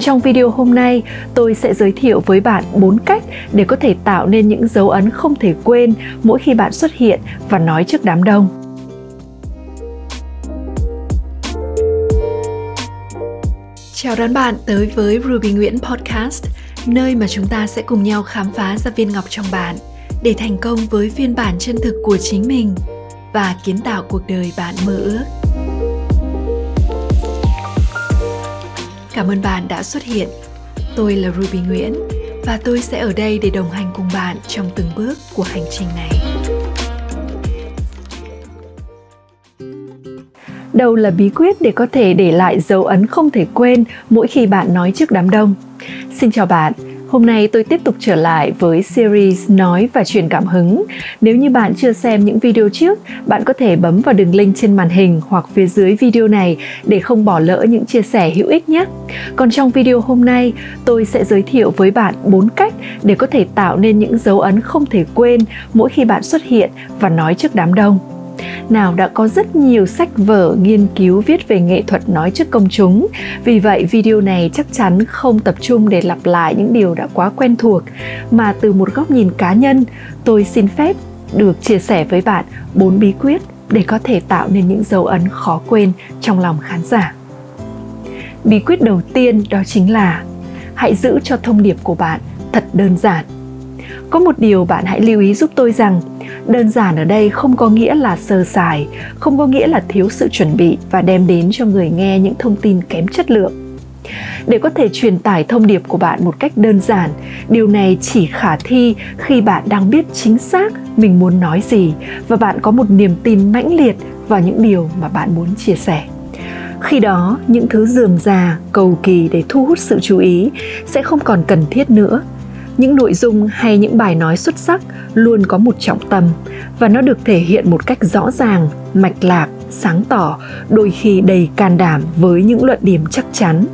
Trong video hôm nay, tôi sẽ giới thiệu với bạn 4 cách để có thể tạo nên những dấu ấn không thể quên mỗi khi bạn xuất hiện và nói trước đám đông. Chào đón bạn tới với Ruby Nguyễn Podcast, nơi mà chúng ta sẽ cùng nhau khám phá ra viên ngọc trong bạn để thành công với phiên bản chân thực của chính mình và kiến tạo cuộc đời bạn mơ ước. Cảm ơn bạn đã xuất hiện. Tôi là Ruby Nguyễn và tôi sẽ ở đây để đồng hành cùng bạn trong từng bước của hành trình này. Đâu là bí quyết để có thể để lại dấu ấn không thể quên mỗi khi bạn nói trước đám đông? Xin chào bạn, Hôm nay tôi tiếp tục trở lại với series Nói và truyền cảm hứng. Nếu như bạn chưa xem những video trước, bạn có thể bấm vào đường link trên màn hình hoặc phía dưới video này để không bỏ lỡ những chia sẻ hữu ích nhé. Còn trong video hôm nay, tôi sẽ giới thiệu với bạn 4 cách để có thể tạo nên những dấu ấn không thể quên mỗi khi bạn xuất hiện và nói trước đám đông nào đã có rất nhiều sách vở nghiên cứu viết về nghệ thuật nói trước công chúng. Vì vậy video này chắc chắn không tập trung để lặp lại những điều đã quá quen thuộc mà từ một góc nhìn cá nhân, tôi xin phép được chia sẻ với bạn bốn bí quyết để có thể tạo nên những dấu ấn khó quên trong lòng khán giả. Bí quyết đầu tiên đó chính là hãy giữ cho thông điệp của bạn thật đơn giản. Có một điều bạn hãy lưu ý giúp tôi rằng, đơn giản ở đây không có nghĩa là sơ sài, không có nghĩa là thiếu sự chuẩn bị và đem đến cho người nghe những thông tin kém chất lượng. Để có thể truyền tải thông điệp của bạn một cách đơn giản, điều này chỉ khả thi khi bạn đang biết chính xác mình muốn nói gì và bạn có một niềm tin mãnh liệt vào những điều mà bạn muốn chia sẻ. Khi đó, những thứ dườm già, cầu kỳ để thu hút sự chú ý sẽ không còn cần thiết nữa những nội dung hay những bài nói xuất sắc luôn có một trọng tâm và nó được thể hiện một cách rõ ràng, mạch lạc, sáng tỏ, đôi khi đầy can đảm với những luận điểm chắc chắn.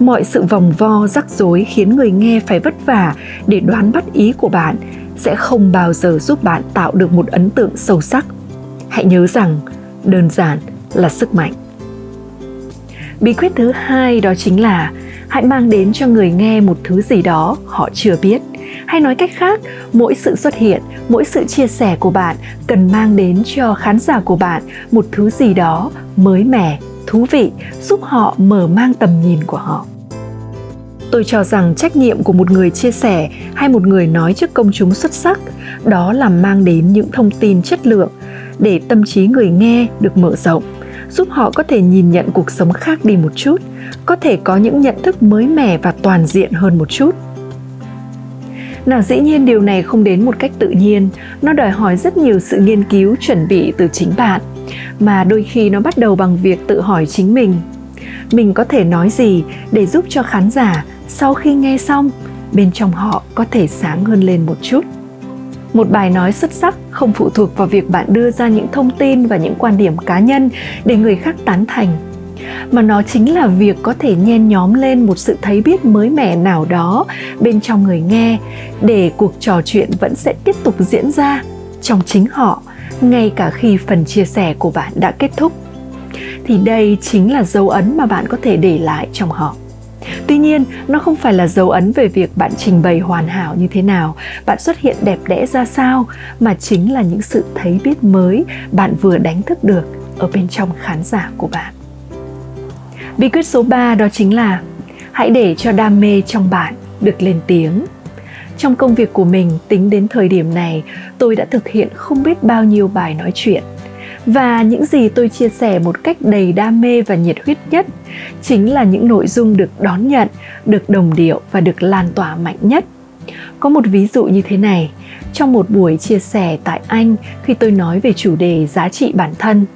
Mọi sự vòng vo, rắc rối khiến người nghe phải vất vả để đoán bắt ý của bạn sẽ không bao giờ giúp bạn tạo được một ấn tượng sâu sắc. Hãy nhớ rằng, đơn giản là sức mạnh. Bí quyết thứ hai đó chính là hãy mang đến cho người nghe một thứ gì đó họ chưa biết. Hay nói cách khác, mỗi sự xuất hiện, mỗi sự chia sẻ của bạn cần mang đến cho khán giả của bạn một thứ gì đó mới mẻ, thú vị, giúp họ mở mang tầm nhìn của họ. Tôi cho rằng trách nhiệm của một người chia sẻ hay một người nói trước công chúng xuất sắc, đó là mang đến những thông tin chất lượng để tâm trí người nghe được mở rộng giúp họ có thể nhìn nhận cuộc sống khác đi một chút, có thể có những nhận thức mới mẻ và toàn diện hơn một chút. Nào dĩ nhiên điều này không đến một cách tự nhiên, nó đòi hỏi rất nhiều sự nghiên cứu, chuẩn bị từ chính bạn, mà đôi khi nó bắt đầu bằng việc tự hỏi chính mình. Mình có thể nói gì để giúp cho khán giả sau khi nghe xong, bên trong họ có thể sáng hơn lên một chút? Một bài nói xuất sắc không phụ thuộc vào việc bạn đưa ra những thông tin và những quan điểm cá nhân để người khác tán thành, mà nó chính là việc có thể nhen nhóm lên một sự thấy biết mới mẻ nào đó bên trong người nghe để cuộc trò chuyện vẫn sẽ tiếp tục diễn ra trong chính họ, ngay cả khi phần chia sẻ của bạn đã kết thúc. Thì đây chính là dấu ấn mà bạn có thể để lại trong họ tuy nhiên, nó không phải là dấu ấn về việc bạn trình bày hoàn hảo như thế nào, bạn xuất hiện đẹp đẽ ra sao, mà chính là những sự thấy biết mới bạn vừa đánh thức được ở bên trong khán giả của bạn. Bí quyết số 3 đó chính là, hãy để cho đam mê trong bạn được lên tiếng. Trong công việc của mình, tính đến thời điểm này, tôi đã thực hiện không biết bao nhiêu bài nói chuyện và những gì tôi chia sẻ một cách đầy đam mê và nhiệt huyết nhất chính là những nội dung được đón nhận, được đồng điệu và được lan tỏa mạnh nhất. Có một ví dụ như thế này. Trong một buổi chia sẻ tại anh khi tôi nói về chủ đề giá trị bản thân,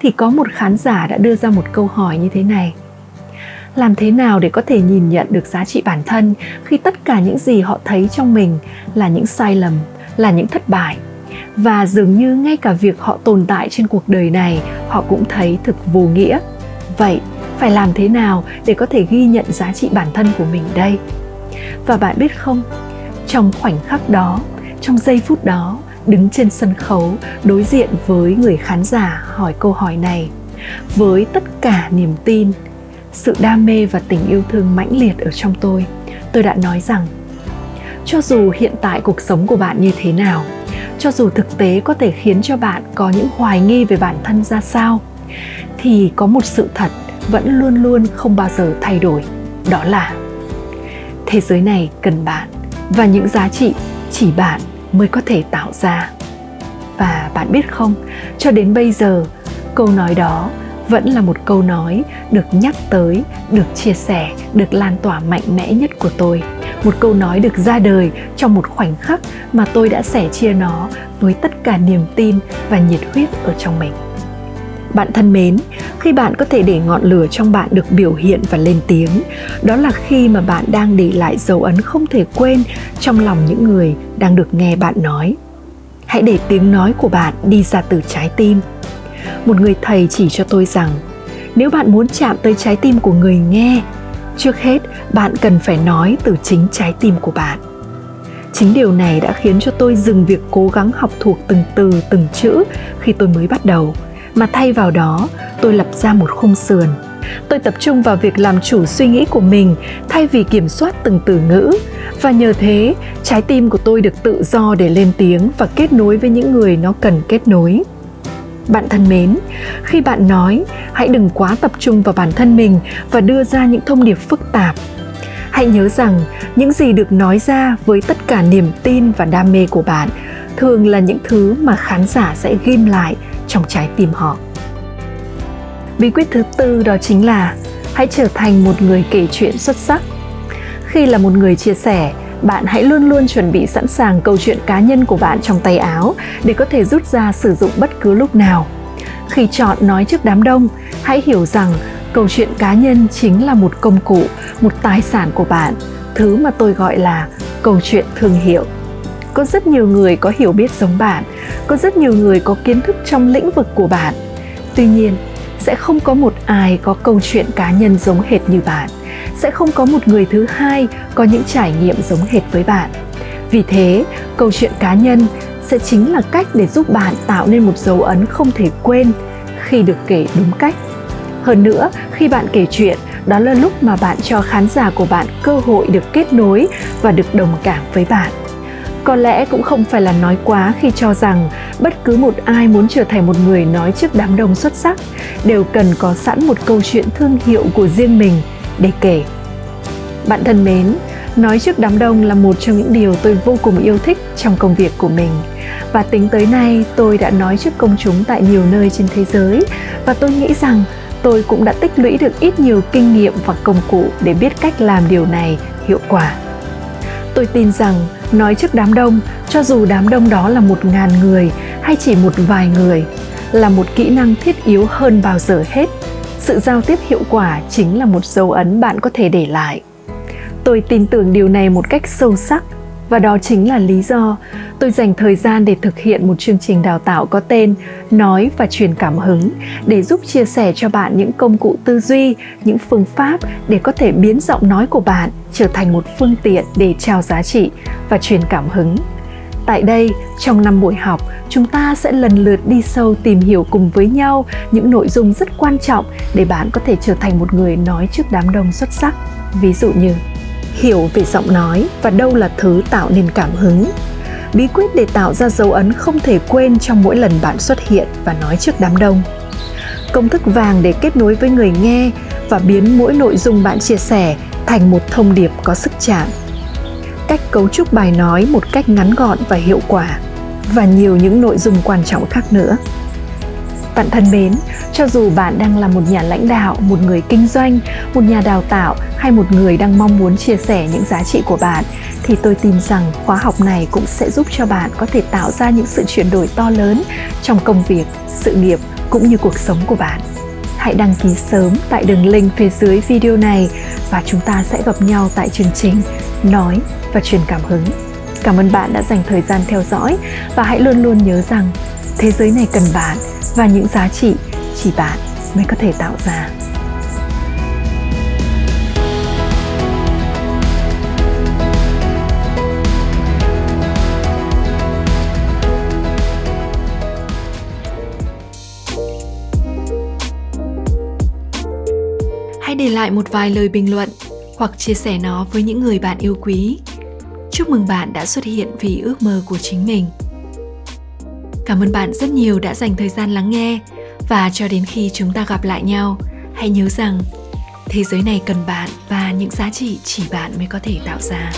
thì có một khán giả đã đưa ra một câu hỏi như thế này. Làm thế nào để có thể nhìn nhận được giá trị bản thân khi tất cả những gì họ thấy trong mình là những sai lầm, là những thất bại? Và dường như ngay cả việc họ tồn tại trên cuộc đời này, họ cũng thấy thực vô nghĩa. Vậy, phải làm thế nào để có thể ghi nhận giá trị bản thân của mình đây? Và bạn biết không, trong khoảnh khắc đó, trong giây phút đó, đứng trên sân khấu đối diện với người khán giả hỏi câu hỏi này, với tất cả niềm tin, sự đam mê và tình yêu thương mãnh liệt ở trong tôi tôi đã nói rằng, cho dù hiện tại cuộc sống của bạn như thế nào cho dù thực tế có thể khiến cho bạn có những hoài nghi về bản thân ra sao, thì có một sự thật vẫn luôn luôn không bao giờ thay đổi, đó là thế giới này cần bạn và những giá trị chỉ bạn mới có thể tạo ra. Và bạn biết không, cho đến bây giờ, câu nói đó vẫn là một câu nói được nhắc tới, được chia sẻ, được lan tỏa mạnh mẽ nhất của tôi một câu nói được ra đời trong một khoảnh khắc mà tôi đã sẻ chia nó với tất cả niềm tin và nhiệt huyết ở trong mình. Bạn thân mến, khi bạn có thể để ngọn lửa trong bạn được biểu hiện và lên tiếng, đó là khi mà bạn đang để lại dấu ấn không thể quên trong lòng những người đang được nghe bạn nói. Hãy để tiếng nói của bạn đi ra từ trái tim. Một người thầy chỉ cho tôi rằng, nếu bạn muốn chạm tới trái tim của người nghe trước hết, bạn cần phải nói từ chính trái tim của bạn. Chính điều này đã khiến cho tôi dừng việc cố gắng học thuộc từng từ, từng chữ khi tôi mới bắt đầu. Mà thay vào đó, tôi lập ra một khung sườn. Tôi tập trung vào việc làm chủ suy nghĩ của mình thay vì kiểm soát từng từ ngữ. Và nhờ thế, trái tim của tôi được tự do để lên tiếng và kết nối với những người nó cần kết nối bạn thân mến. Khi bạn nói, hãy đừng quá tập trung vào bản thân mình và đưa ra những thông điệp phức tạp. Hãy nhớ rằng, những gì được nói ra với tất cả niềm tin và đam mê của bạn thường là những thứ mà khán giả sẽ ghim lại trong trái tim họ. Bí quyết thứ tư đó chính là hãy trở thành một người kể chuyện xuất sắc. Khi là một người chia sẻ bạn hãy luôn luôn chuẩn bị sẵn sàng câu chuyện cá nhân của bạn trong tay áo để có thể rút ra sử dụng bất cứ lúc nào. Khi chọn nói trước đám đông, hãy hiểu rằng câu chuyện cá nhân chính là một công cụ, một tài sản của bạn, thứ mà tôi gọi là câu chuyện thương hiệu. Có rất nhiều người có hiểu biết giống bạn, có rất nhiều người có kiến thức trong lĩnh vực của bạn. Tuy nhiên sẽ không có một ai có câu chuyện cá nhân giống hệt như bạn. Sẽ không có một người thứ hai có những trải nghiệm giống hệt với bạn. Vì thế, câu chuyện cá nhân sẽ chính là cách để giúp bạn tạo nên một dấu ấn không thể quên khi được kể đúng cách. Hơn nữa, khi bạn kể chuyện, đó là lúc mà bạn cho khán giả của bạn cơ hội được kết nối và được đồng cảm với bạn có lẽ cũng không phải là nói quá khi cho rằng bất cứ một ai muốn trở thành một người nói trước đám đông xuất sắc đều cần có sẵn một câu chuyện thương hiệu của riêng mình để kể. Bạn thân mến, nói trước đám đông là một trong những điều tôi vô cùng yêu thích trong công việc của mình. Và tính tới nay, tôi đã nói trước công chúng tại nhiều nơi trên thế giới và tôi nghĩ rằng tôi cũng đã tích lũy được ít nhiều kinh nghiệm và công cụ để biết cách làm điều này hiệu quả. Tôi tin rằng nói trước đám đông, cho dù đám đông đó là một ngàn người hay chỉ một vài người, là một kỹ năng thiết yếu hơn bao giờ hết. Sự giao tiếp hiệu quả chính là một dấu ấn bạn có thể để lại. Tôi tin tưởng điều này một cách sâu sắc và đó chính là lý do tôi dành thời gian để thực hiện một chương trình đào tạo có tên nói và truyền cảm hứng để giúp chia sẻ cho bạn những công cụ tư duy, những phương pháp để có thể biến giọng nói của bạn trở thành một phương tiện để trao giá trị và truyền cảm hứng. Tại đây, trong năm buổi học, chúng ta sẽ lần lượt đi sâu tìm hiểu cùng với nhau những nội dung rất quan trọng để bạn có thể trở thành một người nói trước đám đông xuất sắc. Ví dụ như hiểu về giọng nói và đâu là thứ tạo nên cảm hứng. Bí quyết để tạo ra dấu ấn không thể quên trong mỗi lần bạn xuất hiện và nói trước đám đông. Công thức vàng để kết nối với người nghe và biến mỗi nội dung bạn chia sẻ thành một thông điệp có sức chạm. Cách cấu trúc bài nói một cách ngắn gọn và hiệu quả, và nhiều những nội dung quan trọng khác nữa bạn thân mến. Cho dù bạn đang là một nhà lãnh đạo, một người kinh doanh, một nhà đào tạo hay một người đang mong muốn chia sẻ những giá trị của bạn, thì tôi tin rằng khóa học này cũng sẽ giúp cho bạn có thể tạo ra những sự chuyển đổi to lớn trong công việc, sự nghiệp cũng như cuộc sống của bạn. Hãy đăng ký sớm tại đường link phía dưới video này và chúng ta sẽ gặp nhau tại chương trình nói và truyền cảm hứng. Cảm ơn bạn đã dành thời gian theo dõi và hãy luôn luôn nhớ rằng thế giới này cần bạn và những giá trị chỉ bạn mới có thể tạo ra Hãy để lại một vài lời bình luận hoặc chia sẻ nó với những người bạn yêu quý. Chúc mừng bạn đã xuất hiện vì ước mơ của chính mình. Cảm ơn bạn rất nhiều đã dành thời gian lắng nghe và cho đến khi chúng ta gặp lại nhau, hãy nhớ rằng thế giới này cần bạn và những giá trị chỉ bạn mới có thể tạo ra.